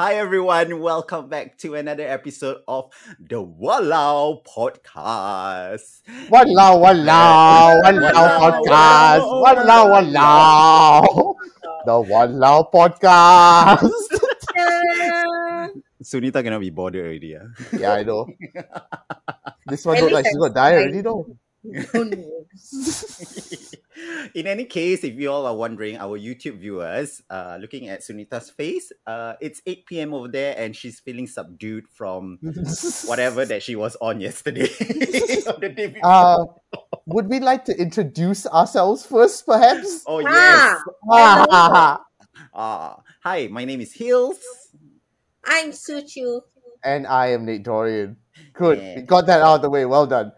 Hi everyone, welcome back to another episode of the Walao Podcast. Walao, walao, walao podcast. Walao, walao. The Walao podcast. Sunita cannot be bothered already. ah. Yeah, I know. This one look like she's gonna die already, though. No. In any case, if you all are wondering, our YouTube viewers, uh, looking at Sunita's face, uh, it's 8 p.m. over there and she's feeling subdued from whatever that she was on yesterday. or the day before. Uh, would we like to introduce ourselves first, perhaps? oh, Ah, yes. Ah, Uh, hi, my name is Hills. I'm Suchu. and I am Nate Dorian. Good. Yeah. Got that out of the way. Well done.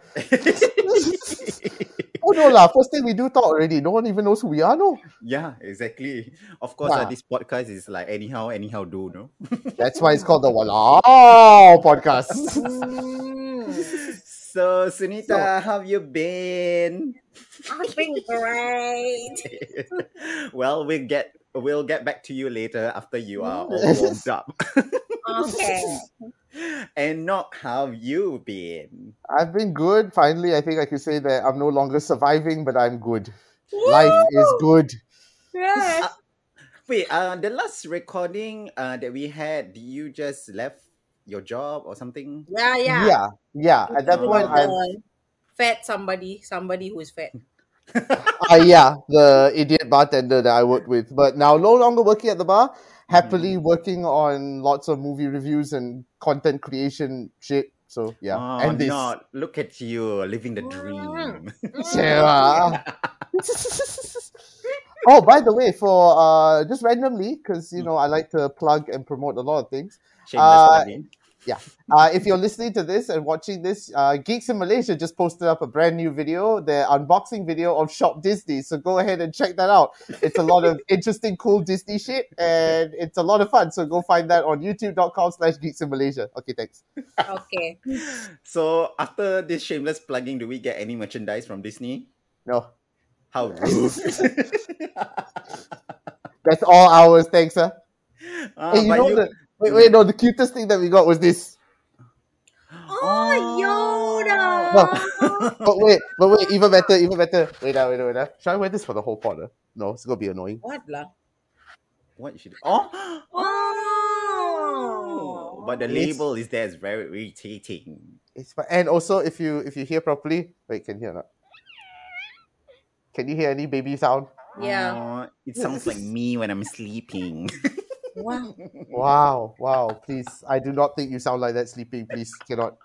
Oh no lah. First thing we do talk already. No one even knows who we are, no. Yeah, exactly. Of course, uh, this podcast is like anyhow, anyhow do, no? That's why it's called the Walao podcast. So, Sunita, how have you been? I've been great. well, we'll get we'll get back to you later after you are all warmed up. Okay. and not how have you been? I've been good. Finally, I think I can say that I'm no longer surviving, but I'm good. Life is good. Yes. Wait, uh, the last recording uh that we had, you just left your job or something? Yeah, yeah. Yeah, yeah. At that point, About I'm the fat somebody, somebody who is fat. uh, yeah, the idiot bartender that I worked with, but now no longer working at the bar. Happily Mm. working on lots of movie reviews and content creation shit. So yeah, Oh, and this. not look at you living the Mm. dream. Yeah. oh, by the way, for uh, just randomly, because you know I like to plug and promote a lot of things. Shameless Uh, plugging. Uh, if you're listening to this and watching this, uh, Geeks in Malaysia just posted up a brand new video, their unboxing video of Shop Disney. So go ahead and check that out. It's a lot of interesting, cool Disney shit, and it's a lot of fun. So go find that on youtube.com slash Geeks in Malaysia. Okay, thanks. Okay. So after this shameless plugging, do we get any merchandise from Disney? No, How rude. that's all ours. Thanks, sir. Ah, hey, you but know you- the wait, wait, no, the cutest thing that we got was this. Oh, Yoda. No. But wait, but wait, even better, even better. Wait, uh, wait, wait. uh. Should I wear this for the whole pod? uh? No, it's gonna be annoying. What lah? What you should Oh! Oh. But the It's- label is there is very very irritating. It's fine. And also, if you if you hear properly, wait, can you hear or not? Can you hear any baby sound? Yeah. Oh, it sounds like me when I'm sleeping. Wow. Wow, wow! Please, I do not think you sound like that sleeping. Please, cannot.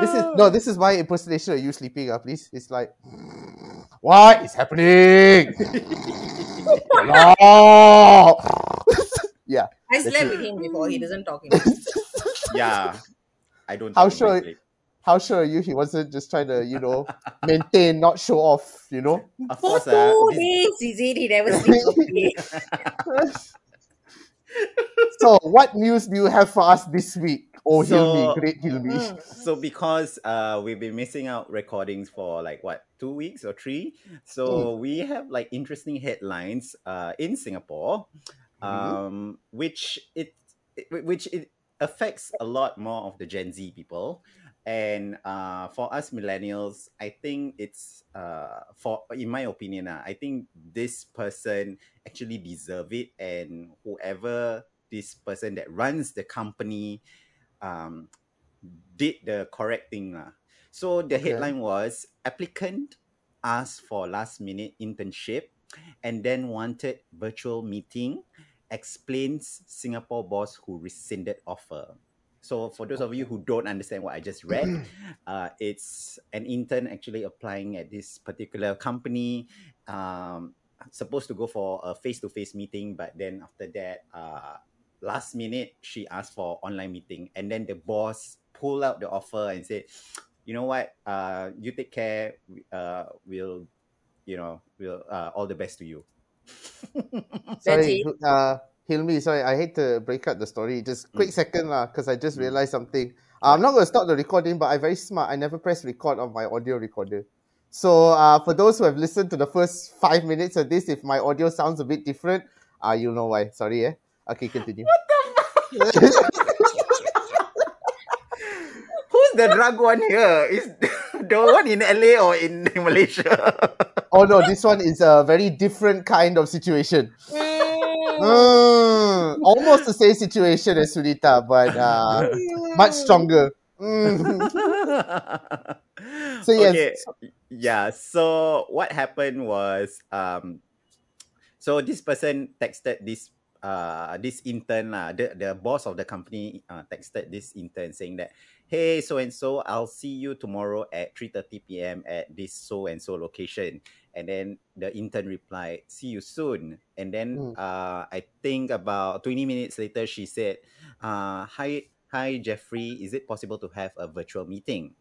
This is no. This is my impersonation of you sleeping. Uh, please. It's like, what is happening? Hello. yeah. I slept with him before. He doesn't talk anymore. yeah. I don't How talk sure- sleep. How sure are you he wasn't just trying to, you know, maintain, not show off, you know? Of For course, uh, two this- days, he said he never sleep so, what news do you have for us this week? Oh, So- Hilmi, great Hilmi. Mm. so because uh we've been missing out recordings for like what two weeks or three so Hmm. we have like interesting headlines uh in singapore Mhm. um which it, it which it affects a lot more of the gen z people and uh for us millennials i think it's uh for in my opinion uh, i think this person actually deserve it and whoever this person that runs the company um did the correct thing lah. So the Okay. headline was applicant asked for last minute internship and then wanted virtual meeting explains Singapore boss who rescinded offer. So for those of you who don't understand what I just read, uh, it's an intern actually applying at this particular company, um, supposed to go for a face-to-face meeting, but then after that, uh, last minute she asked for online meeting, and then the boss pulled out the offer and said, "You know what? Uh, you take care. we- Uh, we'll, you know, we'll uh, all the best to you." Sorry, uh, Hilmi, sorry, I hate to break up the story. Just quick Mm. second lah, because I just Mm. realized something. Uh, I'm not going to stop the recording, but I'm very smart. I never press record on my audio recorder. So uh, for those who have listened to the first five minutes of this, if my audio sounds a bit different, uh, you'll know why. Sorry, eh? Okay, continue. What the fuck Who's the drug one here? Is the one in LA or in Malaysia? oh no, this one is a very different kind of situation. Mm. Almost the same situation as Sunita, but uh, much stronger. Mm. So, yes. Okay. Yeah. So what happened was um so this person texted this uh this intern lah, the, the boss of the company uh, texted this intern saying that hey so and so I'll see you tomorrow at 3:30 p.m. at this so and so location and then the intern replied see you soon. And then Mm. uh I think about 20 minutes later she said uh hi hi Jeffrey. Is it possible to have a virtual meeting?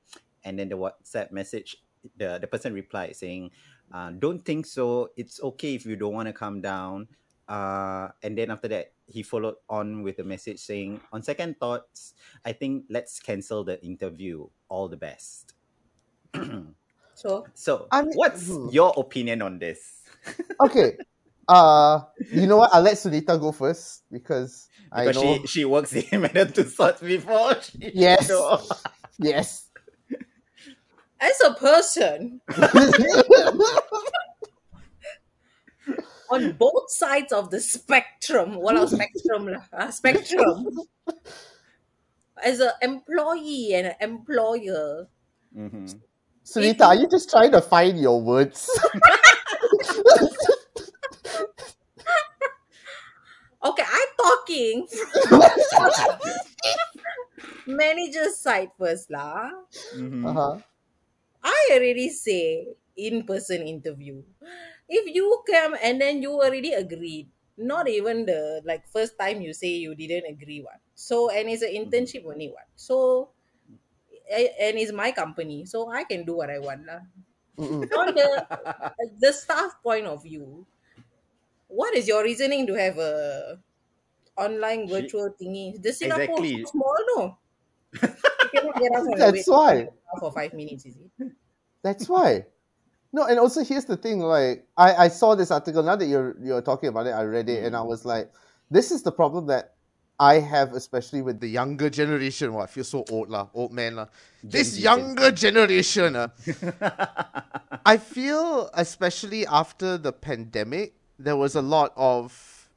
And then the WhatsApp message the the person replied saying uh, don't think so. It's okay if you don't want to come down. Uh, and then after that he followed on with a message saying on second thoughts i think let's cancel the interview. All the best So, so I mean- what's hmm. your opinion on this Okay. Uh, you know what? I'll let Sunita go first because, I know. she she works in Madame Tussauds before she Yes. Yes. as a person on both sides of the spectrum, what well, spectrum, lah, ah, spectrum, as an employee and an employer, Mhm. Sunita, are you just trying to find your words? okay, I'm talking from manager's side first, lah. Mhm. uh-huh. I already say in person interview. If you come and then you already agreed, not even the like first time you say you didn't agree one. So and it's an internship only one. So a- and it's my company, so I can do what I want lah. Mm-mm. On the the staff point of view, what is your reasoning to have a online She- virtual thingy? The Singapore Exactly. is small, no. You cannot get out from the That's wait why. for five minutes, is it? That's why. No, and also here's the thing. Like I, I saw this article. Now that you're you're talking about it, I read it, and I mm. was like, this is the problem that I have, especially with the younger generation. Well, I feel so old, lah, old man, lah. This younger generation, uh, I feel, especially after the pandemic, there was a lot of,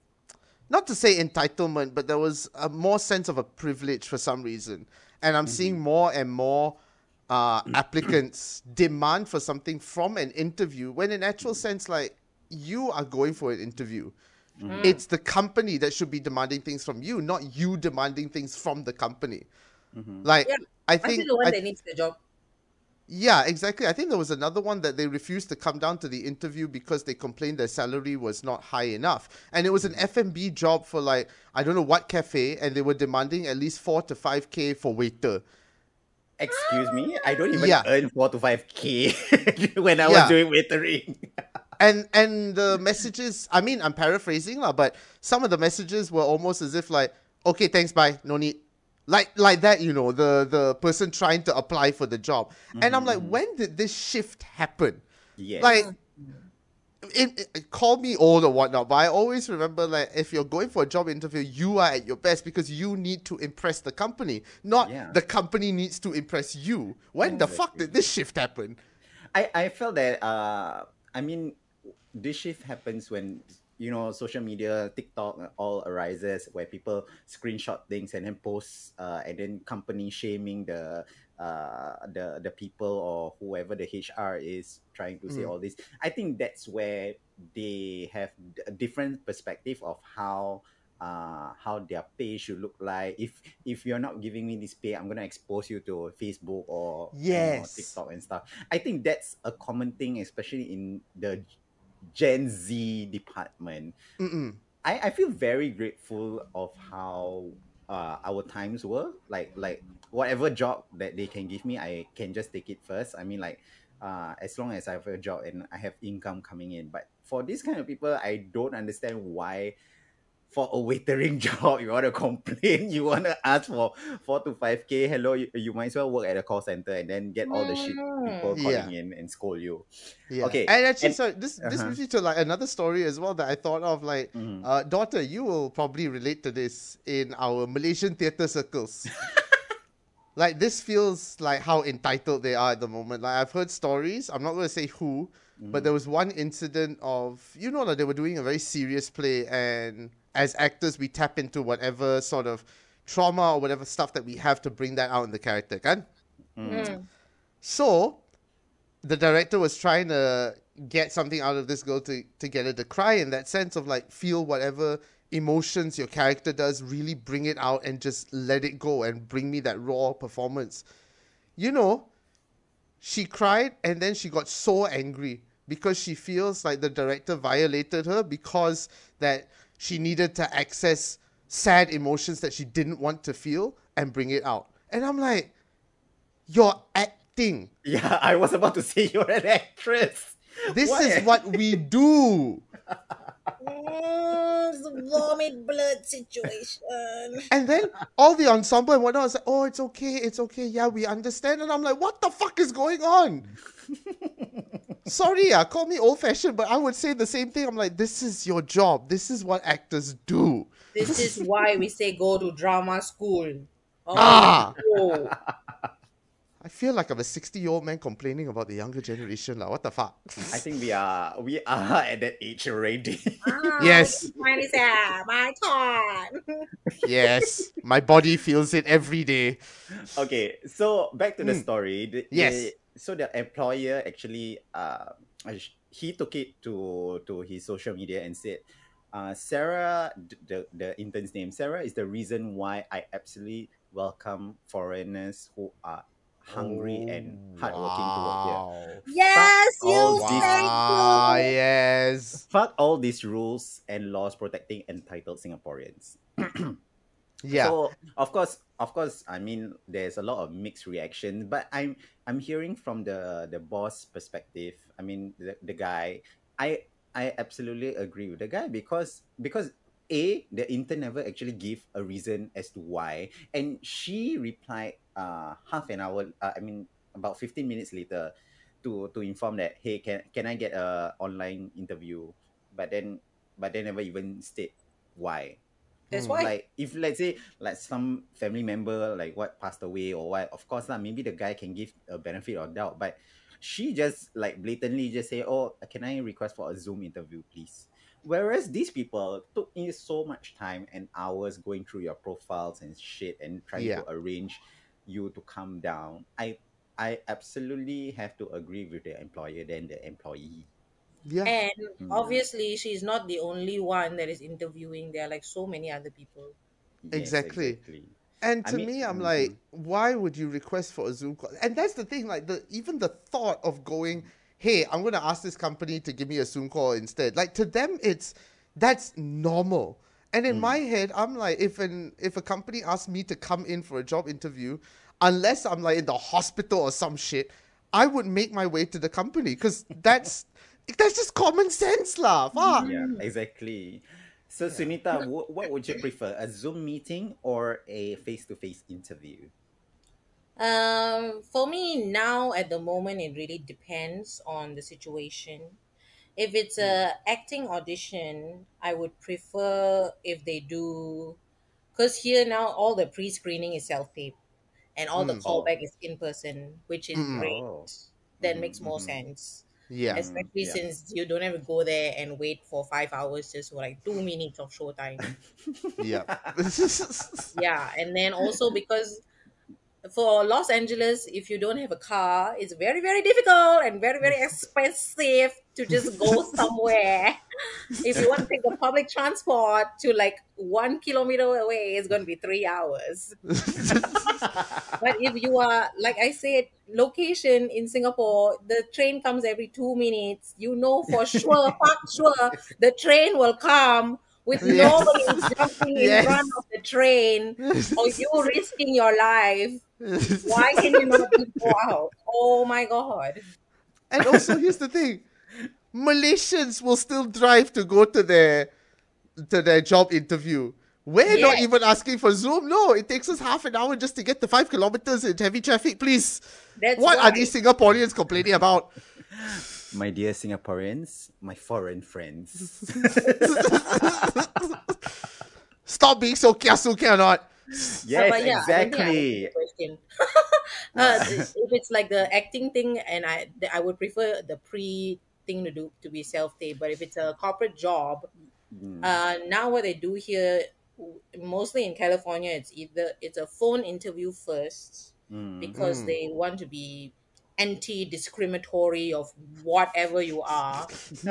not to say entitlement, but there was a more sense of a privilege for some reason. And I'm seeing more and more uh, applicants demand for something from an interview when, in actual sense, like you are going for an interview. Mm. It's the company that should be demanding things from you, not you demanding things from the company. Mm-hmm. Like, Yeah, I I'm think. the one I- that needs the job. yeah, exactly. I think there was another one that they refused to come down to the interview because they complained their salary was not high enough. And it was an mm-hmm. F&B job for like, I don't know what cafe, and they were demanding at least 4 to 5K for waiter. Excuse me, I don't even Yeah. earn four to five k when I Yeah. was doing waitering. And and the messages, I mean, I'm paraphrasing, lah, but some of the messages were almost as if like, okay, thanks, bye, no need. Like like that, you know, the the person trying to apply for the job. And I'm like, when did this shift happen? Yes. Like, it, it, call me old or whatnot, but I always remember like if you're going for a job interview, you are at your best because you need to impress the company, not Yeah. the company needs to impress you. When the fuck did this shift happen? I, I felt that uh I mean this shift happens when you know social media TikTok all arises where people screenshot things and then post uh and then company shaming the uh the the people or whoever the HR is trying to say Mm. all this I think that's where they have a different perspective of how uh how their pay should look like if if you're not giving me this pay i'm gonna expose you to facebook or you know, Yes. tiktok and stuff I think that's a common thing, especially in the Gen Z department. Mm-mm. I, I feel very grateful of how uh, our times were. Like like whatever job that they can give me, I can just take it first. I mean like uh, as long as I have a job and I have income coming in. But for these kind of people, I don't understand why for a waitering job, you want to complain, you want to ask for four to five k. Hello, you, you might as well work at a call center and then get all the shit people Mm. calling Yeah. in and scold you. Yeah. Okay, And actually, and- sorry, this this Uh-huh. brings me to like another story as well that I thought of. Like, Mhm. uh, daughter, you will probably relate to this in our Malaysian theatre circles. like, this feels like how entitled they are at the moment. Like, I've heard stories. I'm not going to say who, but there was one incident of you know that they were doing a very serious play, and as actors, we tap into whatever sort of trauma or whatever stuff that we have to bring that out in the character, kan? Mm. So, the director was trying to get something out of this girl to, to get her to cry in that sense of like feel whatever emotions your character does, really bring it out and just let it go and bring me that raw performance. You know, she cried and then she got so angry because she feels like the director violated her because that she needed to access sad emotions that she didn't want to feel and bring it out. And I'm like, you're acting. Yeah, I was about to say you're an actress. This Why? is what we do. Mm, it's a vomit blood situation. And then all the ensemble and whatnot was like, oh, it's okay, it's okay, yeah, we understand. And I'm like, what the fuck is going on? Sorry, yeah, call me old fashioned, but I would say the same thing. I'm like, this is your job. This is what actors do. This is why we say go to drama school. Oh, Ah! no. I feel like I'm a 60 year old man complaining about the younger generation. Like, what the fuck? I think we are we are at that age already. Ah, Yes. Mine is uh, my turn. yes, my body feels it every day. okay, so back to the Mm. story. The- Yes. the- so the employer actually uh he took it to to his social media and said, uh, Sarah, the the intern's name, Sarah is the reason why I absolutely welcome foreigners who are hungry and hardworking to work here. Wow. Yes, you say these- Wow, yes. Fuck all these rules and laws protecting entitled Singaporeans. Yeah. So of course, of course, I mean, there's a lot of mixed reaction, but I'm I'm hearing from the the boss perspective. I mean, the, the guy, I I absolutely agree with the guy because because a the intern never actually give a reason as to why, and she replied uh half an hour. Uh, I mean, about fifteen minutes later, to to inform that hey, can can I get a online interview? But then but they never even state why That's Mm. why. like if let's say like some family member like what passed away or what of course lah maybe the guy can give a benefit of doubt but she just like blatantly just say oh can i request for a zoom interview please whereas these people took in so much time and hours going through your profiles and shit and trying Yeah. to arrange you to come down i i absolutely have to agree with the employer than the employee Yeah. And Mm. obviously, she's not the only one that is interviewing. There are like so many other people. Yes, Exactly. exactly. And I to mean- me, I'm Mhm. like, why would you request for a Zoom call? And that's the thing, like the even the thought of going, hey, I'm gonna ask this company to give me a Zoom call instead. Like to them, it's that's normal. And in my head, I'm like, if an if a company asks me to come in for a job interview, unless I'm like in the hospital or some shit, I would make my way to the company because that's that's just common sense, lah. Fuck. Yeah, exactly. So, Sunita, wh- what would you prefer, a Zoom meeting or a face-to-face interview? Um, for me now at the moment, it really depends on the situation. If it's a acting audition, I would prefer if they do, because here now all the pre-screening is self-tape, and all the Mm. callback is in person, which is Mm-mm. great. Oh. That Mhm, makes more mhm. sense, Yeah. especially yeah. since you don't have to go there and wait for five hours just for like two minutes of showtime. Yeah. yeah and then also because for los angeles if you don't have a car it's very very difficult and very very expensive to just go somewhere if you want to take the public transport to like one kilometer away it's going to be three hours but if you are like i said location in singapore the train comes every two minutes you know for sure for sure the train will come with Yes. nobody jumping in Yes. front of the train or you risking your life why can you not go out oh my god And also, here's the thing: Malaysians will still drive to go to their to their job interview. We're not even asking for Zoom. No, it takes us half an hour just to get the five kilometers in heavy traffic, please. That's what why. are these Singaporeans complaining about? My dear Singaporeans, my foreign friends. Stop being so kiasu, can or not? Yes, but yeah, I don't think I exactly. question. uh, if it's like the acting thing, and I I would prefer the pre thing to do to be self tape. But if it's a corporate job, Mm. uh, now what they do here, mostly in California, it's either it's a phone interview first Mm. because Mm. they want to be anti-discriminatory of whatever you are.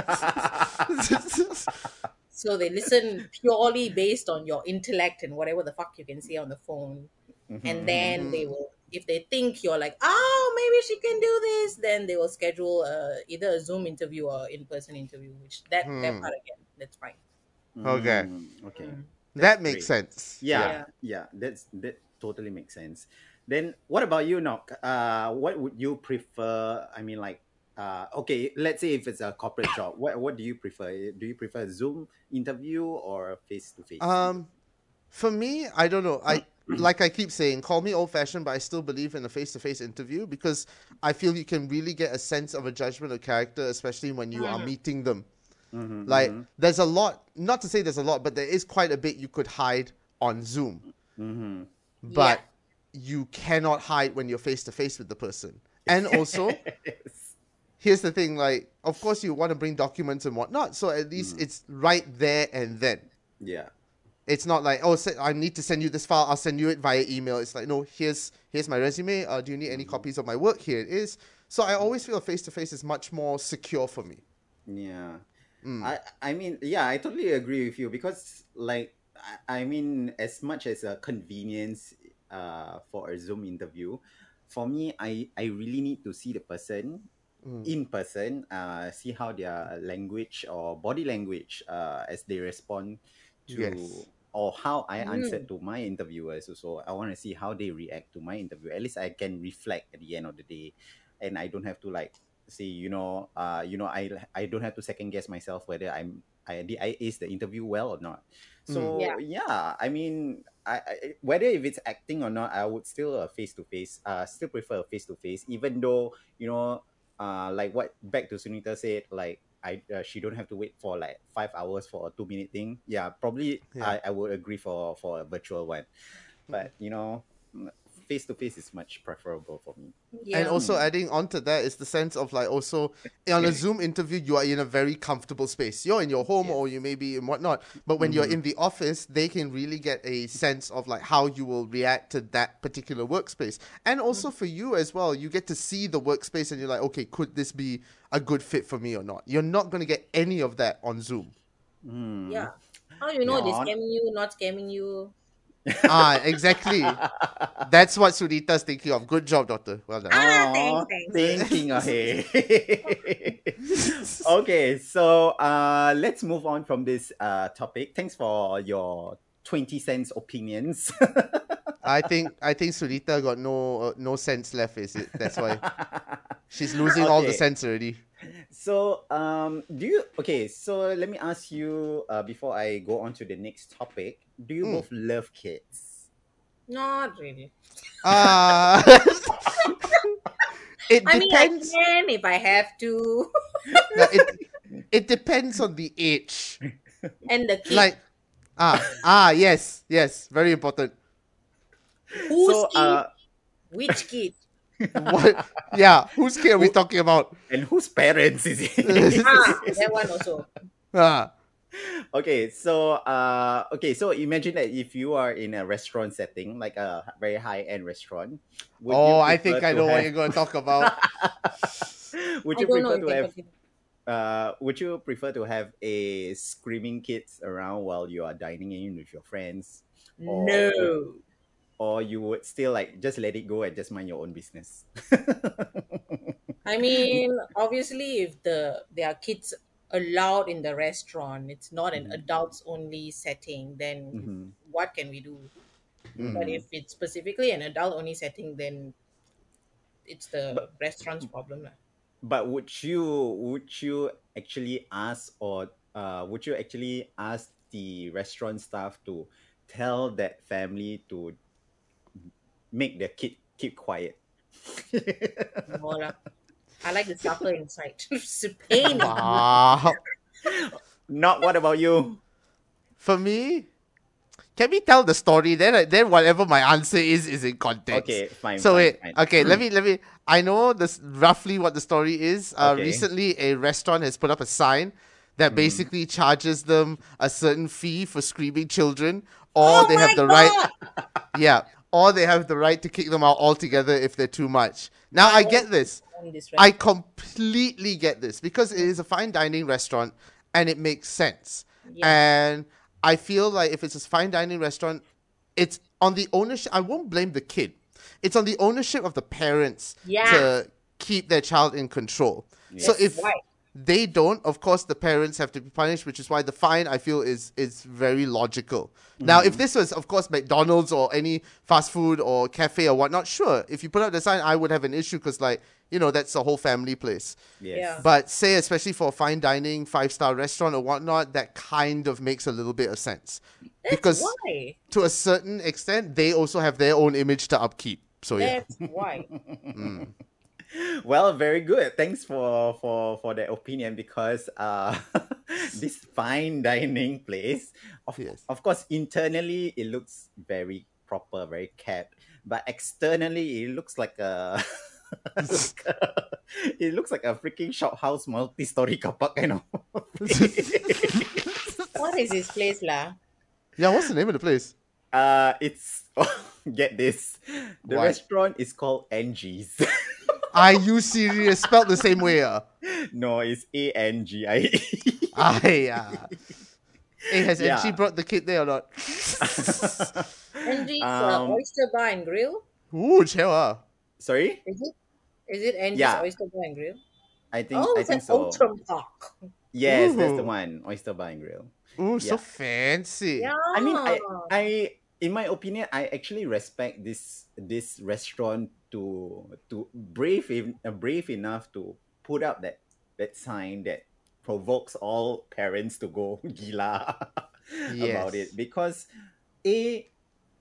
So they listen purely based on your intellect and whatever the fuck you can say on the phone. Mhm. and then Mhm. they will if they think you're like oh maybe she can do this then they will schedule uh, either a zoom interview or in-person interview which that that Hmm. part again that's fine Okay. Mm, okay. Mm. that makes great. sense. Yeah, Yeah. yeah, that's that totally makes sense. Then what about you, Nok? Uh, what would you prefer? I mean, like, uh, okay, let's say if it's a corporate job, what what do you prefer? Do you prefer a Zoom interview or face to face? Um, for me, I don't know. I like I keep saying, call me old fashioned, but I still believe in a face to face interview because I feel you can really get a sense of a judgment of character, especially when you are meeting them. Mhm, Like, mhm, there's a lot. Not to say there's a lot, but there is quite a bit you could hide on Zoom, mhm. but you cannot hide when you're face to face with the person. And also, Yes. Here's the thing: like, of course, you want to bring documents and whatnot, so at least Mm. it's right there and then. yeah. It's not like oh, I need to send you this file. I'll send you it via email. It's like no, here's here's my resume. Uh, do you need any copies of my work? Here it is. So I always feel face to face is much more secure for me. Yeah. Mm. I I mean, yeah, I totally agree with you because like I, I mean, as much as a convenience uh for a Zoom interview, for me I I really need to see the person Mm. In person, uh see how their language or body language uh as they respond to Yes. or how I answered Mm. to my interviewers so I want to see how they react to my interview. At least I can reflect at the end of the day and I don't have to like say you know uh you know i i don't have to second guess myself whether i'm i did i ace the interview well or not so Yeah. yeah i mean I, I whether if it's acting or not i would still uh, face to face uh still prefer a face to face even though you know uh like what back to sunita said like I, uh, she don't have to wait for like five hours for a two minute thing. Yeah, probably Yeah. I, I would agree for for a virtual one, but you know, face to face is much preferable for me. yeah And also adding on to that is the sense of like also eh, on a Zoom interview you are in a very comfortable space. You're in your home or you may be in whatnot. But when you're mm-hmm. in the office, they can really get a sense of like how you will react to that particular workspace. And also mm. for you as well, you get to see the workspace and you're like, okay, could this be a good fit for me or not? You're not gonna get any of that on Zoom. Hmm. yeah how you know Yeah. they're scamming you not scamming you ah, exactly. That's what Sunita's thinking of. Good job, doctor. Well done. Ah, Aw, thanks, thanks. Thinking ahead. okay, so uh, let's move on from this uh, topic. Thanks for your 20 cents opinions. I think I think Sunita got no uh, no sense left. Is it? That's why she's losing all the Okay. sense already. So, um, do you okay? So let me ask you uh, before I go on to the next topic. Do you Mm. both love kids? not really Ah. it i mean i depends. can if i have to no, it it depends on the age. and the kid Like ah ah yes yes very important. whose so, kid uh, which kid What? Yeah, whose kid are we talking about? and whose parents is it? ah that one also Ah, okay, so uh, okay, so imagine that if you are in a restaurant setting, like a very high end restaurant. would you oh, I think I to know what you're going to talk about. would i you don't know prefer to have continue. Uh would you prefer to have a screaming kids around while you are dining in with your friends or- no or you would still like just let it go and just mind your own business I mean, obviously, if the there are kids allowed in the restaurant, it's not an Mhm. adults only setting. Then Mhm. what can we do? But Mhm. if it's specifically an adult only setting, then it's the restaurant's problem. lah. But would you would you actually ask or uh would you actually ask the restaurant staff to tell that family to make their kid keep quiet. No lah. I like the suffer inside. It's pain. Wow. Not what about you? For me, can we tell the story? Then, then whatever my answer is is in context. Okay, fine. So fine, wait, fine. okay, let me let me. I know this roughly what the story is. Uh, Okay. Recently, a restaurant has put up a sign that Mm-hmm. basically charges them a certain fee for screaming children, or Oh they have my the right, yeah, or they have the right to kick them out altogether if they're too much. Now I get this. This I completely get this because it is a fine dining restaurant and it makes sense. Yeah. And I feel like if it's a fine dining restaurant, it's on the ownership. I won't blame the kid. It's on the ownership of the parents Yeah. to keep their child in control. So if Right. they don't, of course, the parents have to be punished, which is why the fine I feel is is very logical. Now, if mm. this was, of course, McDonald's or any fast food or cafe or whatnot, sure, if you put up the sign, I would have an issue because, like, you know, that's a whole family place. Yes. Yeah. But say, especially for a fine dining, five star restaurant or whatnot, that kind of makes a little bit of sense because Why? to a certain extent, they also have their own image to upkeep. So yeah, That's why. Well, very good. Thanks for for for that opinion because uh this fine dining place of Yes. of course internally it looks very proper, very kept, but externally it looks like a like a- it looks like a freaking shophouse multi-story car park kind of What is this place lah? Yeah. What's the name of the place? uh it's get this. The What? restaurant is called Angie's. Are you serious? Spelled the same way, uh. no, it's A N G I E. Aye, uh. Hey, has Yeah. Angie brought the kid there or not? Angie's Um, uh, Oyster Bar and Grill. Ooh, chill, uh. Sorry? Is it? Is it Angie's Yeah. Oyster Bar and Grill? I think oh, I it's think an so. Outram Park. Yes, that's the one. Oyster Bar and Grill. Ooh, so fancy. Yeah. I mean, I, I, in my opinion, I actually respect this this restaurant to to brave en- uh, brave enough to put up that that sign that provokes all parents to go gila about it because a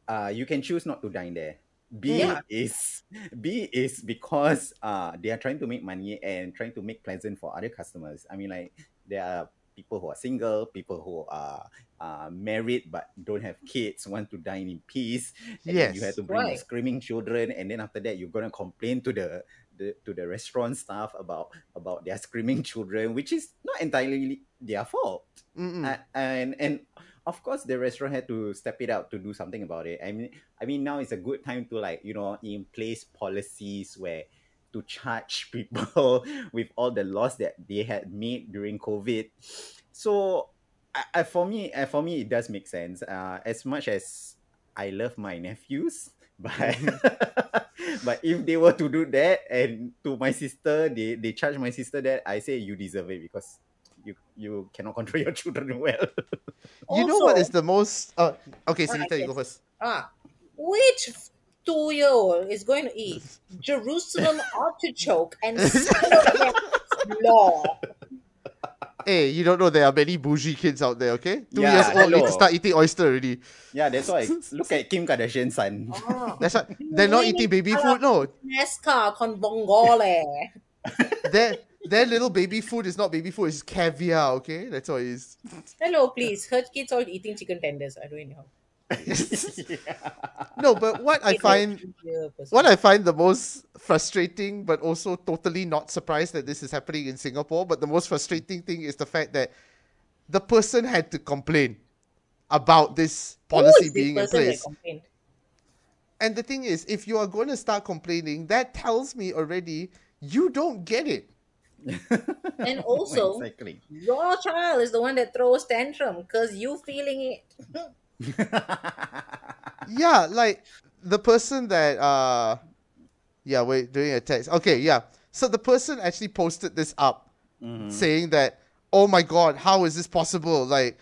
uh you can choose not to dine there. B Yeah. is B is because uh they are trying to make money and trying to make pleasant for other customers. I mean like there are people who are single, people who are uh, married but don't have kids, want to dine in peace. And then you have to bring your Right. screaming children, and then after that you're gonna complain to the, the to the restaurant staff about about their screaming children, which is not entirely their fault. Uh, and and of course the restaurant had to step it up to do something about it. I mean I mean now is a good time to like you know in place policies where to charge people with all the loss that they had made during COVID. So I, I for me uh, for me it does make sense. Uh, as much as I love my nephews, but but if they were to do that and to my sister, they they charge my sister that I say you deserve it because you you cannot control your children well. You know what is the most? Uh, okay, Sunita, you go first. Ah, which two-year-old is going to eat Jerusalem artichoke and law? Hey, you don't know there are many bougie kids out there. Okay, two Yeah, years old need to start eating oyster already. yeah, that's why. Look at Kim Kardashian's son. Ah, That's why they're not eating baby food. No, NASCAR con vongole. their their little baby food is not baby food. It's caviar. Okay, that's all it is. Hello, please. Her kids all eating chicken tenders. I don't know. No, but what I find what I find the most frustrating, but also totally not surprised that this is happening in Singapore. But the most frustrating thing is the fact that the person had to complain about this policy being in place. And the thing is, if you are going to start complaining, that tells me already you don't get it. And also, exactly. your child is the one that throws tantrum because you feeling it. yeah, like the person that uh yeah, wait, doing a text. Okay, yeah. So the person actually posted this up Mhm. saying that, oh my god, how is this possible? Like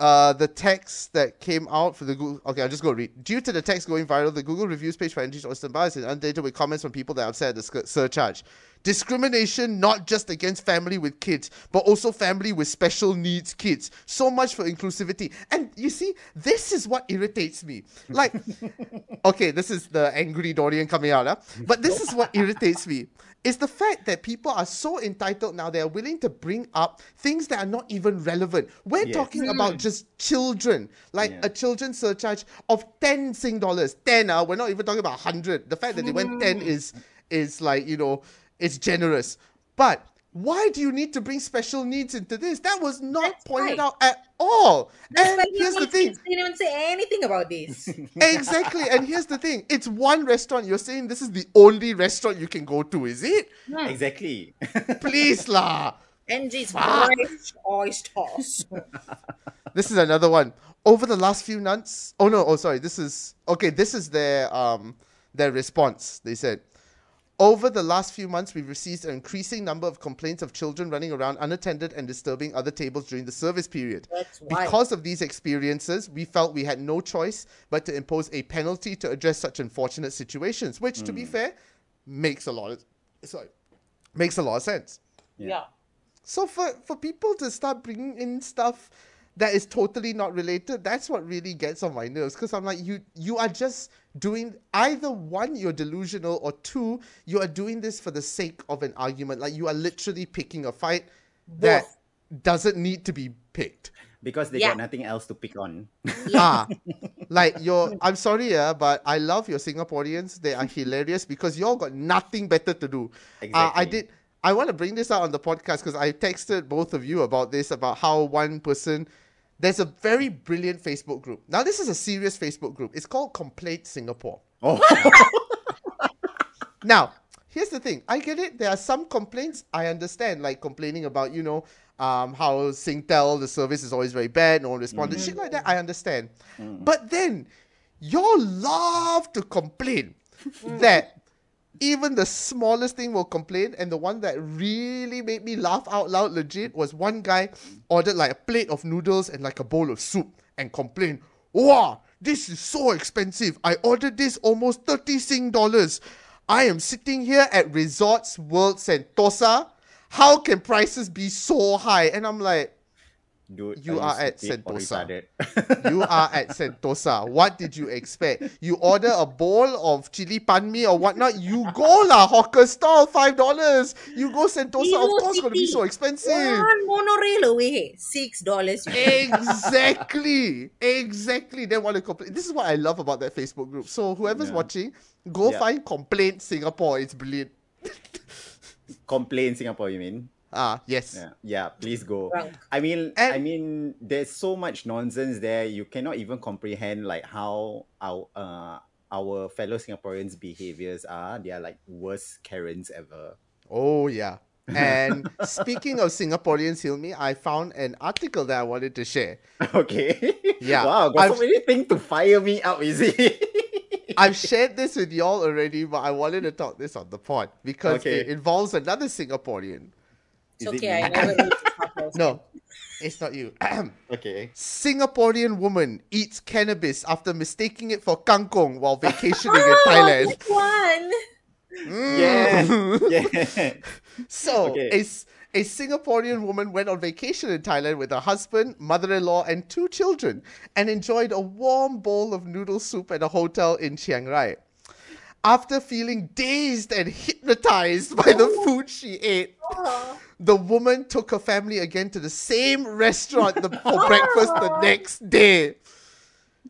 uh, the text that came out for the Google. Okay, I'll just go read. Due to the text going viral, the Google reviews page for Angie's Oyster Bar is inundated with comments from people that are upset at the sc- surcharge. Discrimination not just against family with kids, but also family with special needs kids. So much for inclusivity. And you see, this is what irritates me. Like, okay, this is the angry Dorian coming out, huh? but this is what irritates me. Is the fact that people are so entitled now, they are willing to bring up things that are not even relevant. We're Yes. talking about just children, like Yeah. a children's surcharge of 10 Sing dollars. 10, uh, we're not even talking about 100. The fact that they went 10 is, is like, you know, it's generous. But why do you need to bring special needs into this? That was not That's pointed right. out at all. That's and why here's the Netflix thing. didn't even say anything about this. exactly. And here's the thing. It's one restaurant. You're saying this is the only restaurant you can go to, is it? Exactly. Please lah. Angie's Fuck. fresh oysters. This is another one. Over the last few months, oh no, oh sorry, this is okay. This is their um their response. They said, over the last few months, we've received an increasing number of complaints of children running around unattended and disturbing other tables during the service period. That's why. Because of these experiences, we felt we had no choice but to impose a penalty to address such unfortunate situations. Which, to be mm. fair, makes a lot of sorry, makes a lot of sense. yeah. So for for people to start bringing in stuff that is totally not related, that's what really gets on my nerves. Because I'm like, you you are just doing either one, you're delusional, or two, you are doing this for the sake of an argument. Like you are literally picking a fight that doesn't need to be picked. because they Yeah. got nothing else to pick on. Ah, like you're. I'm sorry, yeah, but I love your Singaporeans. They are hilarious because y'all got nothing better to do. Uh, I did. I want to bring this out on the podcast because I texted both of you about this about how one person. There's a very brilliant Facebook group. Now this is a serious Facebook group. It's called Complaint Singapore. Oh, Now, here's the thing. I get it. There are some complaints I understand, like complaining about, you know, um, how Singtel, the service is always very bad, no one responded, mm. shit like that. I understand. Mm. But then, y'all love to complain mm. that even the smallest thing will complain. And the one that really made me laugh out loud legit was one guy ordered like a plate of noodles and like a bowl of soup and complained, Wow, this is so expensive. I ordered this almost 30 Sing dollars. I am sitting here at Resorts World Sentosa. How can prices be so high? And I'm like, dude, You are at Sentosa. you are at Sentosa. What did you expect? You order a bowl of chili pan mee or whatnot. You go lah hawker stall five dollars. You go Sentosa. Vivo of course, it's gonna be so expensive. One monorail away, six dollars. exactly, exactly. They want to complain. This is what I love about that Facebook group. So whoever's Yeah. watching, go Yeah. find complaint Singapore. It's brilliant. Complain Singapore, you mean? Ah, yes. Yeah, yeah. Please go. Drunk. I mean, And- I mean, there's so much nonsense there. You cannot even comprehend like how our uh our fellow Singaporeans' behaviors are. They are like worst Karens ever. Oh yeah. And speaking of Singaporeans, Hilmi, I found an article that I wanted to share. Okay. Yeah, Wow, got I've- so many things to fire me up, is it? I've shared this with y'all already, but I wanted to talk this on the pod because Okay. it involves another Singaporean. Is It's it I me? never read the. No, it's not you. okay. Singaporean woman eats cannabis after mistaking it for kangkong while vacationing in Oh, Thailand. which one? Yeah. Mm. yeah. So, Okay. a, s- a Singaporean woman went on vacation in Thailand with her husband, mother in law, and two children and enjoyed a warm bowl of noodle soup at a hotel in Chiang Rai. After feeling dazed and hypnotized by the food she ate, the woman took her family again to the same restaurant the, for breakfast the next day.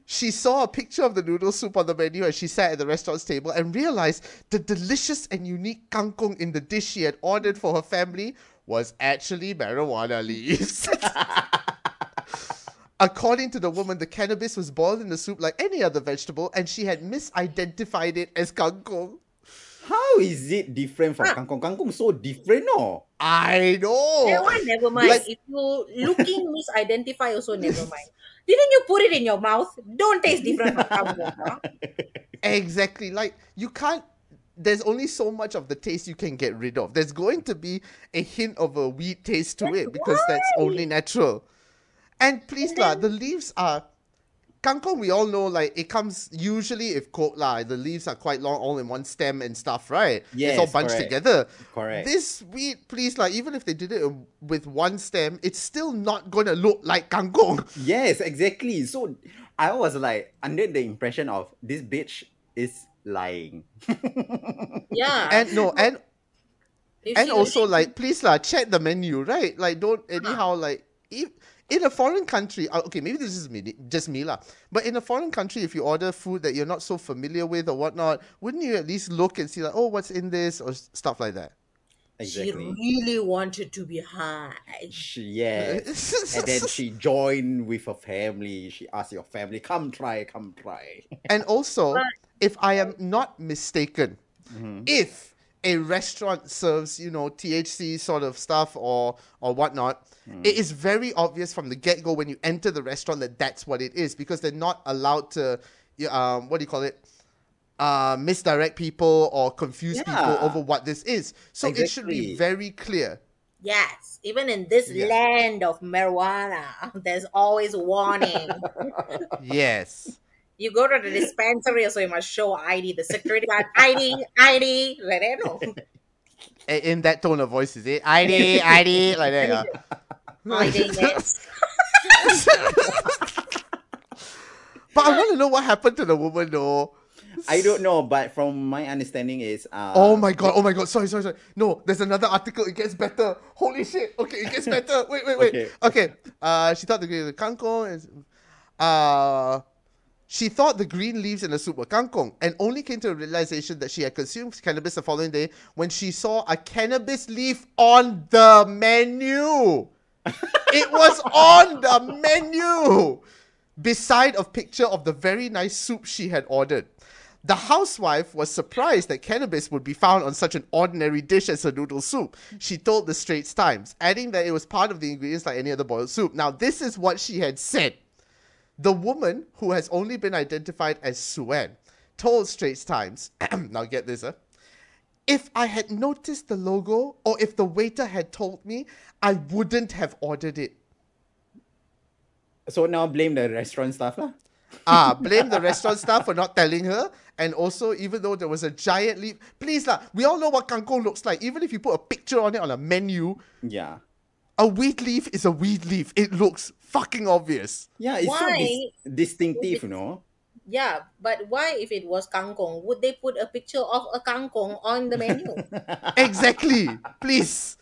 She saw a picture of the noodle soup on the menu as she sat at the restaurant's table and realized the delicious and unique kangkong in the dish she had ordered for her family was actually marijuana leaves. According to the woman, the cannabis was boiled in the soup like any other vegetable, and she had misidentified it as kangkong. How is it different from ah. kangkong? Kangkong so different, no? I know. That one, never mind. Like- if you looking misidentify, also never mind. Didn't you put it in your mouth? Don't taste different from kampung. Huh? Exactly. Like you can't there's only so much of the taste you can get rid of. There's going to be a hint of a weed taste to it because that's only natural. And please lah, the leaves are kangkong. We all know like it comes usually if cooked lah. The leaves are quite long, all in one stem and stuff, right? Yeah it's all bunched correct. together. Correct. This wheat, please like even if they did it with one stem, it's still not gonna look like kangkong. Yes, exactly. So I was like under the impression of this bitch is lying. Yeah. And no, and If and also like please lah, check the menu, right? Like don't anyhow like if in a foreign country, uh, okay, maybe this is me, just me lah. But in a foreign country, if you order food that you're not so familiar with or whatnot, wouldn't you at least look and see like, oh, what's in this or stuff like that? Exactly. she really wanted to be high. She, yes. and then she joined with her family. She asked your family, come try, come try. And also, if I am not mistaken, Mm-hmm. if a restaurant serves, you know, THC sort of stuff or or whatnot, Mm. it is very obvious from the get go when you enter the restaurant that that's what it is because they're not allowed to, um, what do you call it? Uh, misdirect people or confuse people over what this is. So it should be very clear. Yes, even in this Yeah. land of marijuana, there's always warning. Yes. You go to the dispensary, so you must show ID, the security guard ID, ID, like that. No, In that tone of voice, is it? ID, ID, like that. yeah. ID, yes. But I want to know what happened to the woman though. I don't know, but from my understanding is uh Oh my god, oh my god, sorry, sorry, sorry. No, there's another article, it gets better. Holy shit. Okay, it gets better. Wait, wait, wait. Okay. Okay. Uh she thought the green the kangkong is uh she thought the green leaves in the soup were kangkong and only came to the realization that she had consumed cannabis the following day when she saw a cannabis leaf on the menu. it was on the menu beside a picture of the very nice soup she had ordered. The housewife was surprised that cannabis would be found on such an ordinary dish as a noodle soup. She told the Straits Times, adding that it was part of the ingredients like any other boiled soup. Now, this is what she had said. The woman, who has only been identified as Suen, told Straits Times, now get this, huh? If I had noticed the logo or if the waiter had told me, I wouldn't have ordered it. so now blame the restaurant staff lah. Ah, blame the restaurant staff for not telling her. And also, even though there was a giant leaf, please lah, we all know what kangkong looks like. Even if you put a picture on it on a menu, Yeah. A weed leaf is a weed leaf. It looks fucking obvious. Yeah, it's so dis- distinctive, you know. Yeah, but why, if it was kangkong, would they put a picture of a kangkong on the menu? Exactly. please.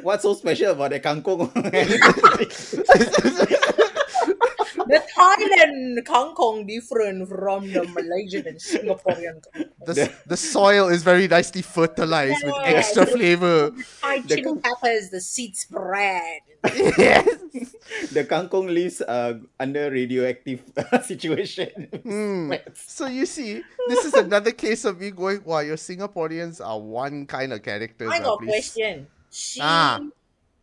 What's so special about the kangkong? the Thailand kangkong different from the Malaysian and Singaporean kangkong. The, the soil is very nicely fertilized with Yeah. extra flavor. Fried The chili peppers, the seed spread. yes. the kangkong lives uh, under radioactive situation. Hmm. So you see, this is another case of me going, wow, your Singaporeans are one kind of characters. I got a question. She Ah.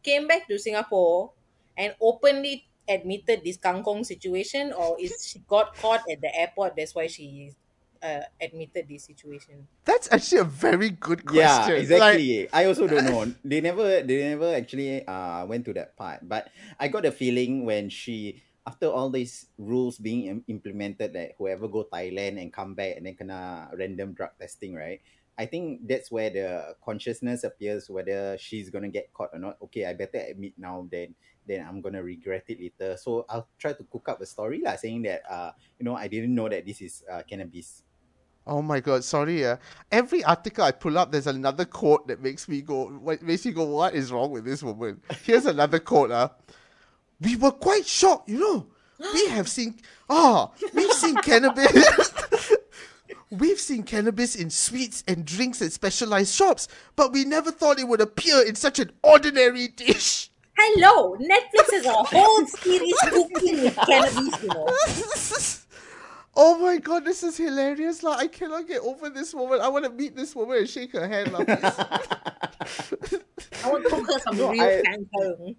came back to Singapore and openly admitted this kangkong situation, or is she got caught at the airport? That's why she uh, admitted this situation. That's actually a very good Yeah, question. Like, exactly. I also don't know. They never they never actually uh went to that part. But I got a feeling when she after all these rules being implemented that whoever go Thailand and come back and then kena random drug testing, right? I think that's where the consciousness appears whether she's gonna get caught or not. Okay, I better admit now then then I'm gonna regret it later. So I'll try to cook up a story lah saying that uh you know I didn't know that this is uh, cannabis. Oh my god, sorry. Uh, every article I pull up, there's another quote that makes me go, what makes me go, what is wrong with this woman? Here's another quote. Uh, we were quite shocked, you know. We have seen, ah, we've seen cannabis. we've seen cannabis in sweets and drinks at specialized shops, but we never thought it would appear in such an ordinary dish. Hello, Netflix has a whole series cooking with cannabis, you know. oh my god, this is hilarious. Like, I cannot get over this woman. I want to meet this woman and shake her hand. Like, please. I want to cook her some No, real I- kangkong.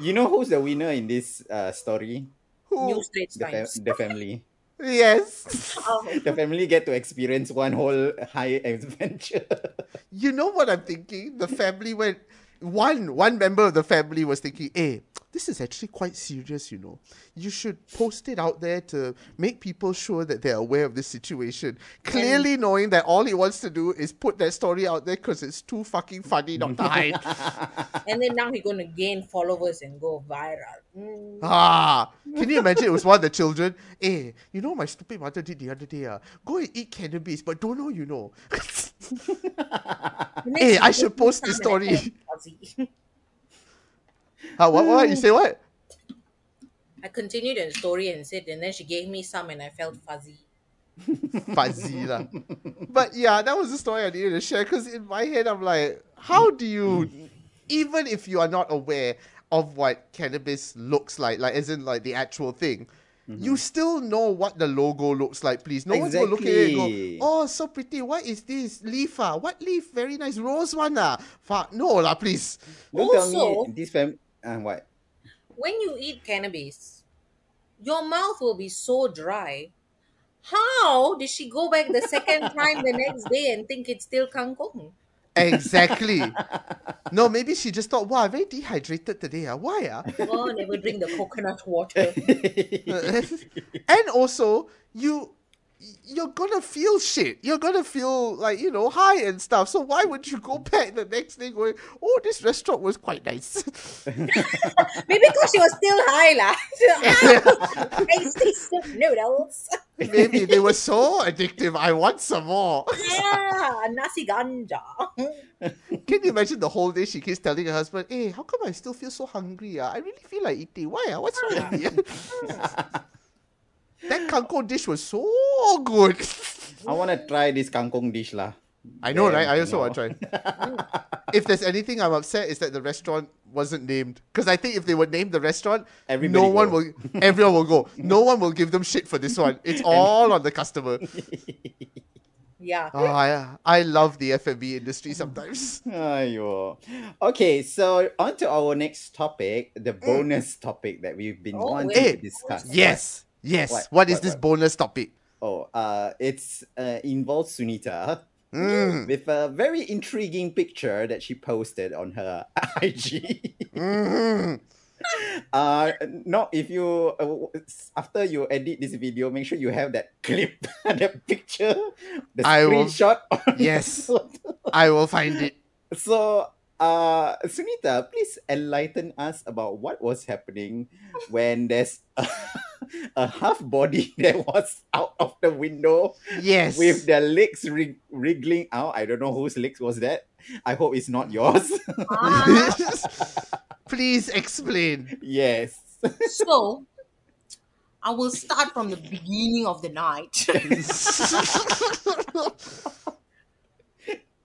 You know who's the winner in this uh, story? Who? New Straits The, Times. fa- the family. Yes. Oh, The family get to experience one whole high adventure. You know what I'm thinking? The family went one one member of the family was thinking, "Hey, this is actually quite serious, you know. You should post it out there to make people sure that they're aware of this situation. Clearly knowing that all he wants to do is put that story out there because it's too fucking funny not to hide. And then now he's gonna gain followers and go viral. Mm. ah, can you imagine it was one of the children? Hey, you know my stupid mother did the other day. Uh, go and eat cannabis, but don't know you know. Hey, I should post this story. Fuzzy. Huh, what, what? You say what? I continued the story and said, and then she gave me some and I felt fuzzy. Fuzzy lah. But yeah, that was the story I needed to share because in my head I'm like, how do you, even if you are not aware of what cannabis looks like, like as in like the actual thing, you still know what the logo looks like, please. No one's gonna look at it and go, oh, so pretty. What is this? Leaf ah? What leaf? Very nice. Rose one ah? Fuck, no lah, please. Don't tell me this fam. Uh, what? When you eat cannabis, your mouth will be so dry. How did she go back the second time the next day and think it's still kangkong? Exactly. no, maybe she just thought, wow, I'm very dehydrated today. Ah. Why? Ah? Oh, never drink the coconut water. and also you you're gonna feel shit. You're gonna feel like you know high and stuff. So why would you go back the next day going, "Oh, this restaurant was quite nice." Maybe because she was still high, lah. Ah, Tasty soup noodles. Maybe they were so addictive. I want some more. Yeah, nasi ganja. Can you imagine the whole day she keeps telling her husband, "Hey, how come I still feel so hungry? Ah, I really feel like eating. Why? Ah, what's wrong with me?" that kangkong dish was so good. I want to try this kangkong dish lah. I know, Damn, right? I also want to try. if there's anything I'm upset is that the restaurant wasn't named. Because I think if they would name the restaurant, Everybody no one will. Everyone will go. No one will give them shit for this one. It's all on the customer. Yeah. Oh, I I love the F&B industry sometimes. Ayo. Okay, so on to our next topic, the Mm. bonus topic that we've been Oh, wanting wait. to discuss. Yes, yes. What? what is What, this what? bonus topic? Oh, uh, it's uh, involves Sunita Mm. with a very intriguing picture that she posted on her IG. Mhm. uh, no, if you uh, after you edit this video, make sure you have that clip, and that picture, the I will- screenshot. on Yes. I will find it. So, uh, Sunita, please enlighten us about what was happening when there's a, a half body that was out of the window Yes. with their legs wrig- wriggling out. I don't know whose legs was that. I hope it's not yours. Ah, Please explain. yes. so, I will start from the beginning of the night.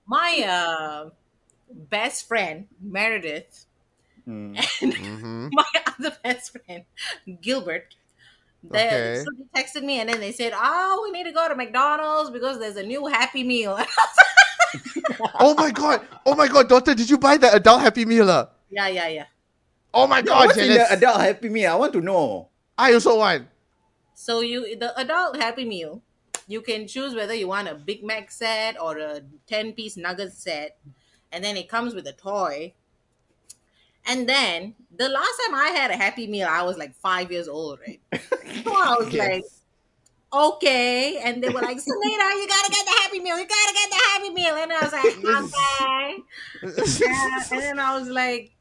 My uh, best friend, Meredith, Mm. and Mhm. my other best friend, Gilbert. They, Okay. So they texted me and then they said, Oh, we need to go to McDonald's because there's a new Happy Meal. Oh my god! Oh my god, daughter, did you buy the adult Happy Meal? ah? yeah, yeah, yeah. Oh my god, What's in the adult Happy Meal? I want to know. I also want. So you the adult Happy Meal, you can choose whether you want a Big Mac set or a 10 piece nugget set. And then it comes with a toy. And then the last time I had a Happy Meal, I was like five years old, right? So I was Yes. like, okay. And they were like, Selena, you gotta get the Happy Meal. You gotta get the Happy Meal. And I was like, okay. Yeah, and then I was like,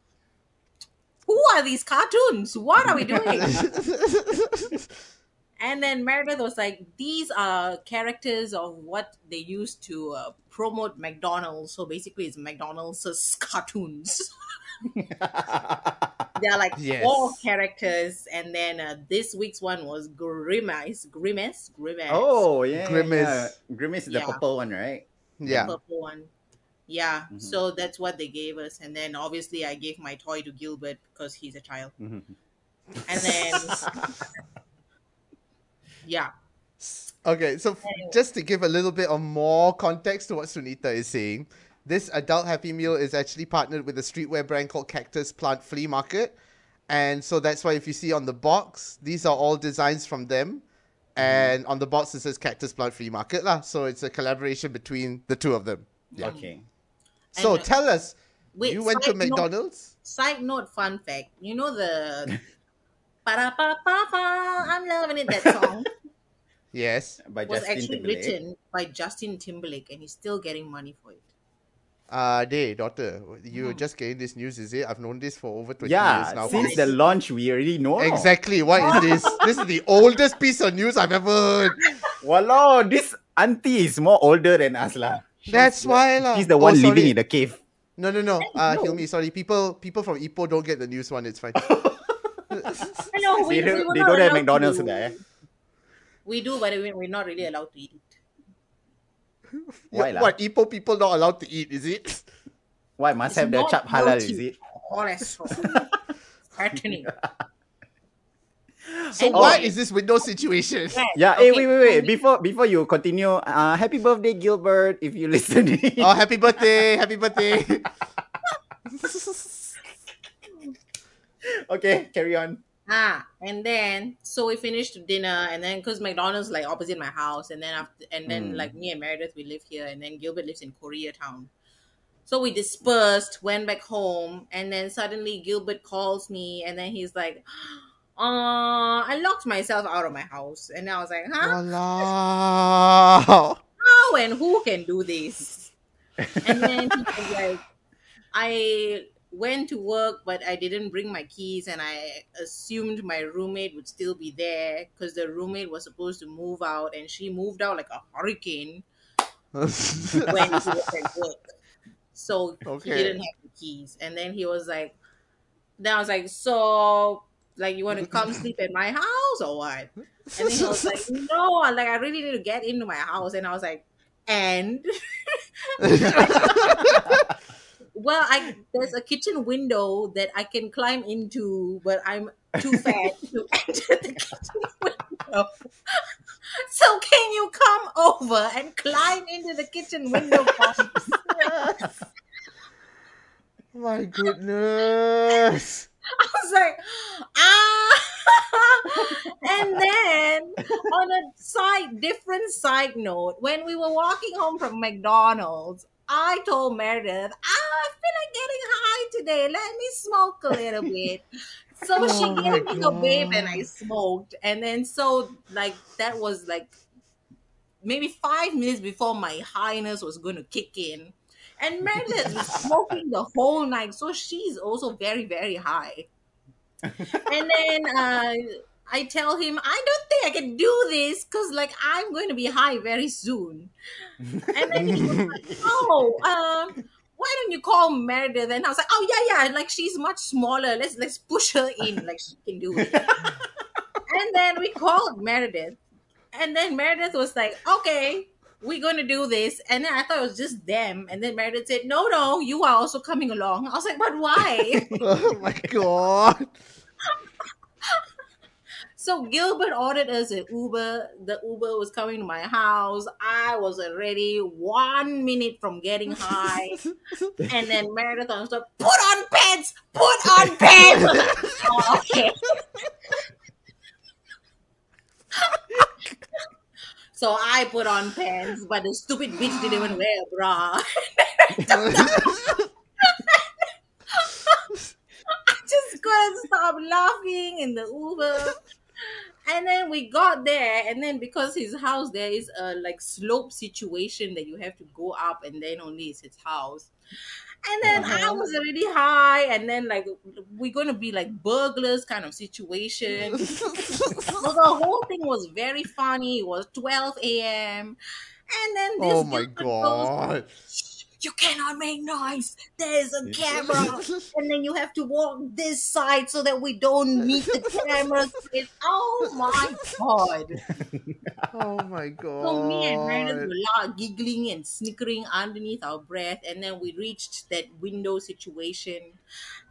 who are these cartoons? What are we doing? And then Meredith was like, these are characters of what they used to uh, promote McDonald's. So basically, it's McDonald's cartoons. They're like Yes. four characters. And then uh, this week's one was Grimace. Grimace? Grimace. oh, yeah. Grimace. Yeah. Grimace is the Yeah. purple one, right? yeah. purple one. Yeah, Mhm. so that's what they gave us, and then obviously I gave my toy to Gilbert because he's a child, Mhm. and then yeah, Okay, so f- just to give a little bit of more context to what Sunita is saying, this adult Happy Meal is actually partnered with a streetwear brand called Cactus Plant Flea Market. And so that's why if you see on the box, these are all designs from them. Mm-hmm. And on the box it says Cactus Plant Flea Market lah. So it's a collaboration between the two of them. Yeah. Okay. So And- uh, tell us, Wait, you went to side note- McDonald's? Side note, fun fact. You know the Ba-da-ba-ba-ba, I'm loving it. That song Yes. By was Justin actually Timberlake. written by Justin Timberlake, and he's still getting money for it. Uh, Day, daughter, you're Hmm. just getting this news, is it? I've known this for over 20 Yeah, years now. since Yes. the launch, we already know. Exactly. What is this? this is the oldest piece of news I've ever heard. Walao, this auntie is more older than us lah. That's the- why lah. She's the Oh, one sorry. living in the cave. No, no, no. Uh, no. Hilmi, sorry. People, people from Ipoh don't get the news one. It's fine. I know we, They, we don't- were they don't have McDonald's to. there. We do, but we- we're not really allowed to eat it. Why lah? What Ipoh people not allowed to eat? Is it? Why must It's have the not chap halal? healthy. Is it? Cholesterol. Fattening. So And- what is this window situation? Right, Yeah. Hey, wait, wait, wait. Before before you continue, uh, happy birthday, Gilbert. If you listening. Oh, happy birthday! Happy birthday! okay, carry on. Ah, and then so we finished dinner, and then because McDonald's like opposite my house, and then after, and then Mm. like me and Meredith we live here, and then Gilbert lives in Koreatown. So we dispersed, went back home, and then suddenly Gilbert calls me, and then he's like, "Uh, I locked myself out of my house," and I was like, "Huh? Walao. How and who can do this?" And then he was like, "I." Went to work, but I didn't bring my keys, and I assumed my roommate would still be there because the roommate was supposed to move out, and she moved out like a hurricane when he was at work. So Okay. he didn't have the keys. And then he was like, then I was like, so like you want to come sleep at my house or what? And then he was like, no, like I really need to get into my house. And I was like, and well, I there's a kitchen window that I can climb into, but I'm too fat to enter the kitchen window. So can you come over and climb into the kitchen window for? My goodness. I was like, ah. and then on a side, different side note, when we were walking home from McDonald's, I told Meredith, ah, I feel like getting high today. Let me smoke a little bit. So Oh she gave me a vape and I smoked. And then so like that was like maybe five minutes before my highness was going to kick in. And Meredith was smoking the whole night, so she's also very, very high. and then uh, I tell him, I don't think I can do this because, like, I'm going to be high very soon. And then he was like, Oh, um, why don't you call Meredith? And I was like, Oh yeah, yeah, like she's much smaller. Let's let's push her in, like she can do it. and then we called Meredith, and then Meredith was like, Okay, we're gonna do this. And then I thought it was just them. And then Meredith said, No, no, you are also coming along. I was like, But why? Oh my god. So Gilbert ordered us an Uber. The Uber was coming to my house. I was already one minute from getting high. and then Meredith was like, put on pants! Put on pants! oh, okay. so I put on pants, but the stupid bitch didn't even wear a bra. I just couldn't stop laughing in the Uber. And then we got there, and then because his house there is a like slope situation that you have to go up, and then only is his house. And then I Uh-huh. was already high, and then like we're gonna be like burglars kind of situation. so the whole thing was very funny. It was 12 a.m. And then this oh my goes, god. "Shh, you cannot make noise. There's a camera. and then you have to walk this side so that we don't meet the cameras. It's, oh my god. oh my god. So me and Meredith were giggling and snickering underneath our breath, and then we reached that window situation.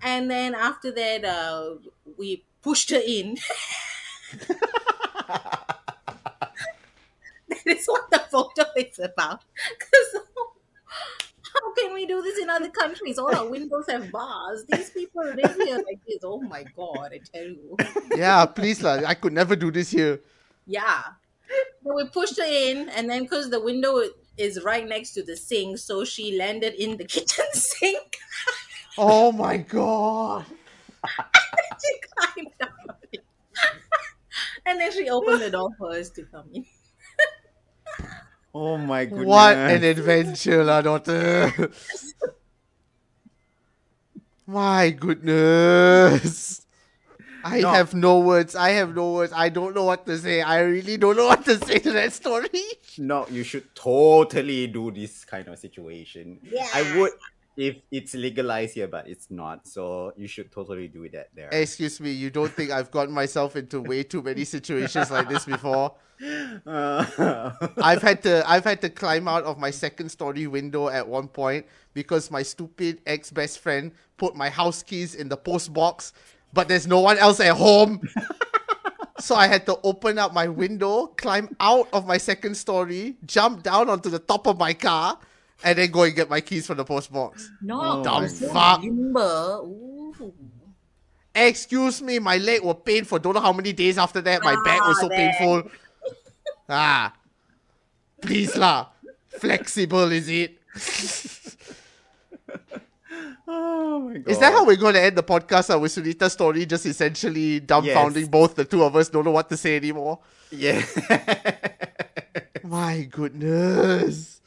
And then after that, uh, we pushed her in. that is what the photo is about. 'Cause how can we do this in other countries? All our windows have bars. These people live here like this. Oh my god, I tell you. yeah, please lah. I could never do this here. Yeah. So we pushed her in, and then because the window is right next to the sink, so she landed in the kitchen sink. Oh my god. she climbed and then she opened the door for us to come in. Oh my goodness. What an adventure, lah, daughter. My goodness. I No. have no words. I have no words. I don't know what to say. I really don't know what to say to that story. No, you should totally do this kind of situation. Yeah. I would if it's legalized here, but it's not. So you should totally do that there. Excuse me, you don't think I've gotten myself into way too many situations like this before? Uh, I've had to I've had to climb out of my second story window at one point because my stupid ex best friend put my house keys in the post box, but there's no one else at home. so I had to open up my window, climb out of my second story, jump down onto the top of my car, and then go and get my keys from the post box. No, Oh Dumb my fuck. Excuse me, my leg will pain for don't know how many days after that. My back was Ah, so there. painful. Ah, please lah. Flexible is it? oh my god. Is that how we're going to end the podcast uh, with Sunita's story? Just essentially dumbfounding Yes. both the two of us, don't know what to say anymore. Yeah. My goodness.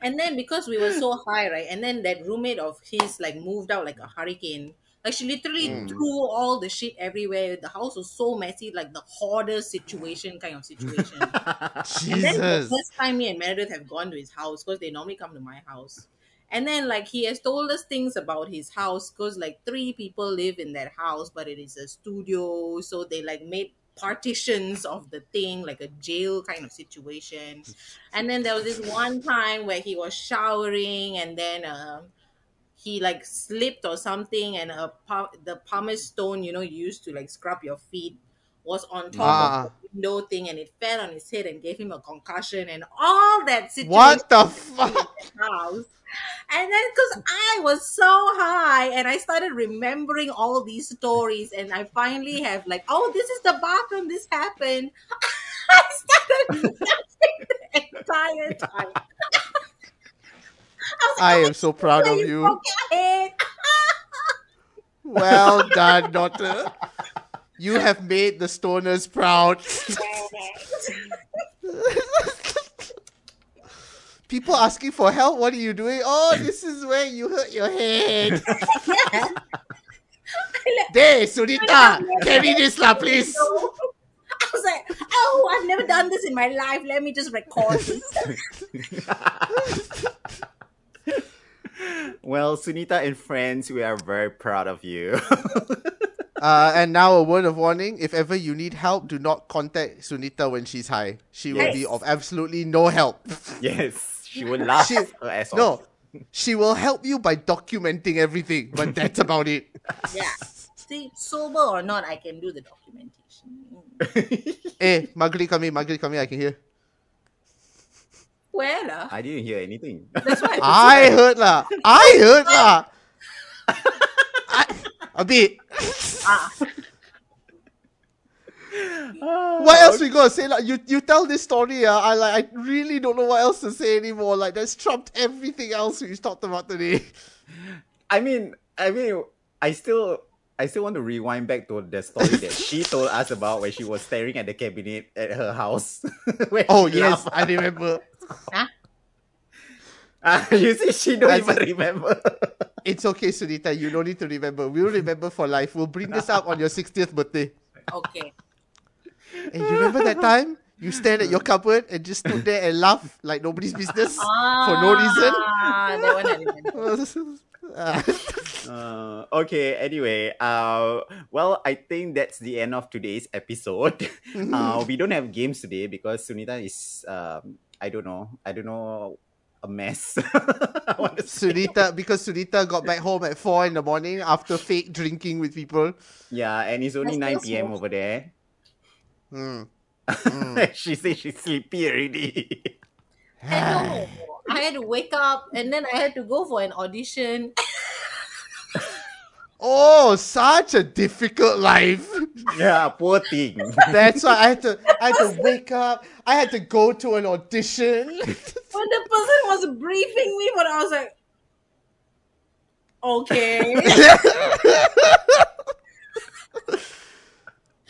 And then because we were so high, right? And then that roommate of his like moved out like a hurricane. Like she literally Hmm. threw all the shit everywhere. The house was so messy, like the hoarder situation kind of situation. And then the first time me and Meredith have gone to his house because they normally come to my house. And then like he has told us things about his house because like three people live in that house, but it is a studio, so they like made partitions of the thing like a jail kind of situation. And then there was this one time where he was showering and then um he like slipped or something and a the pumice stone you know you used to like scrub your feet was on top Ah. of the window thing and it fell on his head and gave him a concussion and all that situation What the in fuck? the house. And then because I was so high and I started remembering all these stories and I finally have like, oh, this is the bathroom, this happened. I started laughing the entire time. I like, I "Oh, am so proud of you you. broke your head. Well done, daughter. You have made the stoners proud. People asking for help. What are you doing? Oh, this is where you hurt your head. there, Sunita, carry this lah, please. I was like, oh, I've never done this in my life. Let me just record this. Well, Sunita and friends, we are very proud of you. Uh, and now a word of warning: if ever you need help, do not contact Sunita when she's high. She will be of absolutely no help. yes, she will laugh She- her ass No, she will help you by documenting everything, but that's about it. Yeah. See, sober or not, I can do the documentation. Eh, Margaret, come here. Margaret, come here. I can hear. Where lah? I didn't hear anything. That's why. I heard lah. I heard lah. I, a bit. Ah, What else we gonna say? Like you, you tell this story. Uh, I like. I really don't know what else to say anymore. Like that's trumped everything else we've talked about today. I mean, I mean, I still, I still want to rewind back to the story that she told us about when she was staring at the cabinet at her house. Oh yes. I remember. Ah, you see, she don't I even see. remember. It's okay, Sunita. You don't need to remember. We'll remember for life. We'll bring this up on your 60th birthday. okay. And you remember that time you stand at your cupboard and just stood there and laugh like nobody's business for no reason? Ah, that one I. Ah. Uh, okay. Anyway, uh, well, I think that's the end of today's episode. uh, we don't have games today because Sunita is, um, I don't know, I don't know, a mess. I want to say. Sunita, because Sunita got back home at 4 in the morning after fake drinking with people. Yeah, and it's only I nine p.m. smoke. over there. Hmm. she says she's sleepy already. I know. I had to wake up and then I had to go for an audition. Oh, such a difficult life. yeah, poor thing. That's why I had to I had to wake up. I had to go to an audition. When the person was briefing me, but I was like, Okay.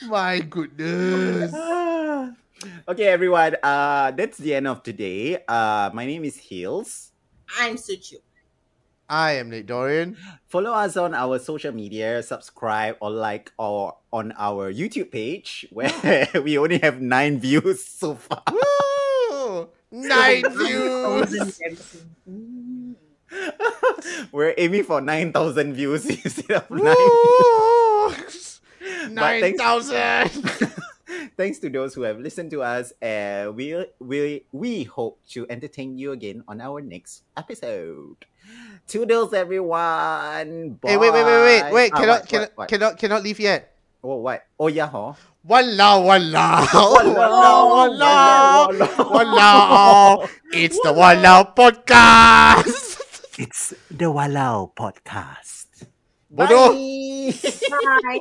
My goodness. okay, everyone. Uh, that's the end of today. Uh, my name is Hills. I'm Suchu. I am Nick Dorian. Follow us on our social media, subscribe or like or on our YouTube page where we only have nine views so far. Woo! Nine views. We're aiming for nine thousand views instead of nine. Woo! Nine thanks- thousand. Thanks to those who have listened to us, and we we we hope to entertain you again on our next episode. Toodles, everyone. Hey, wait, wait, wait, wait, wait! Ah, Cannot, what, cannot, what, what? cannot, cannot leave yet. Oh, what? Oh, yeah, huh? Walao, walao, Walao, walao, walao. walao. It's the Walao podcast. It's the Walau podcast. Bodoh. Bye. Bye.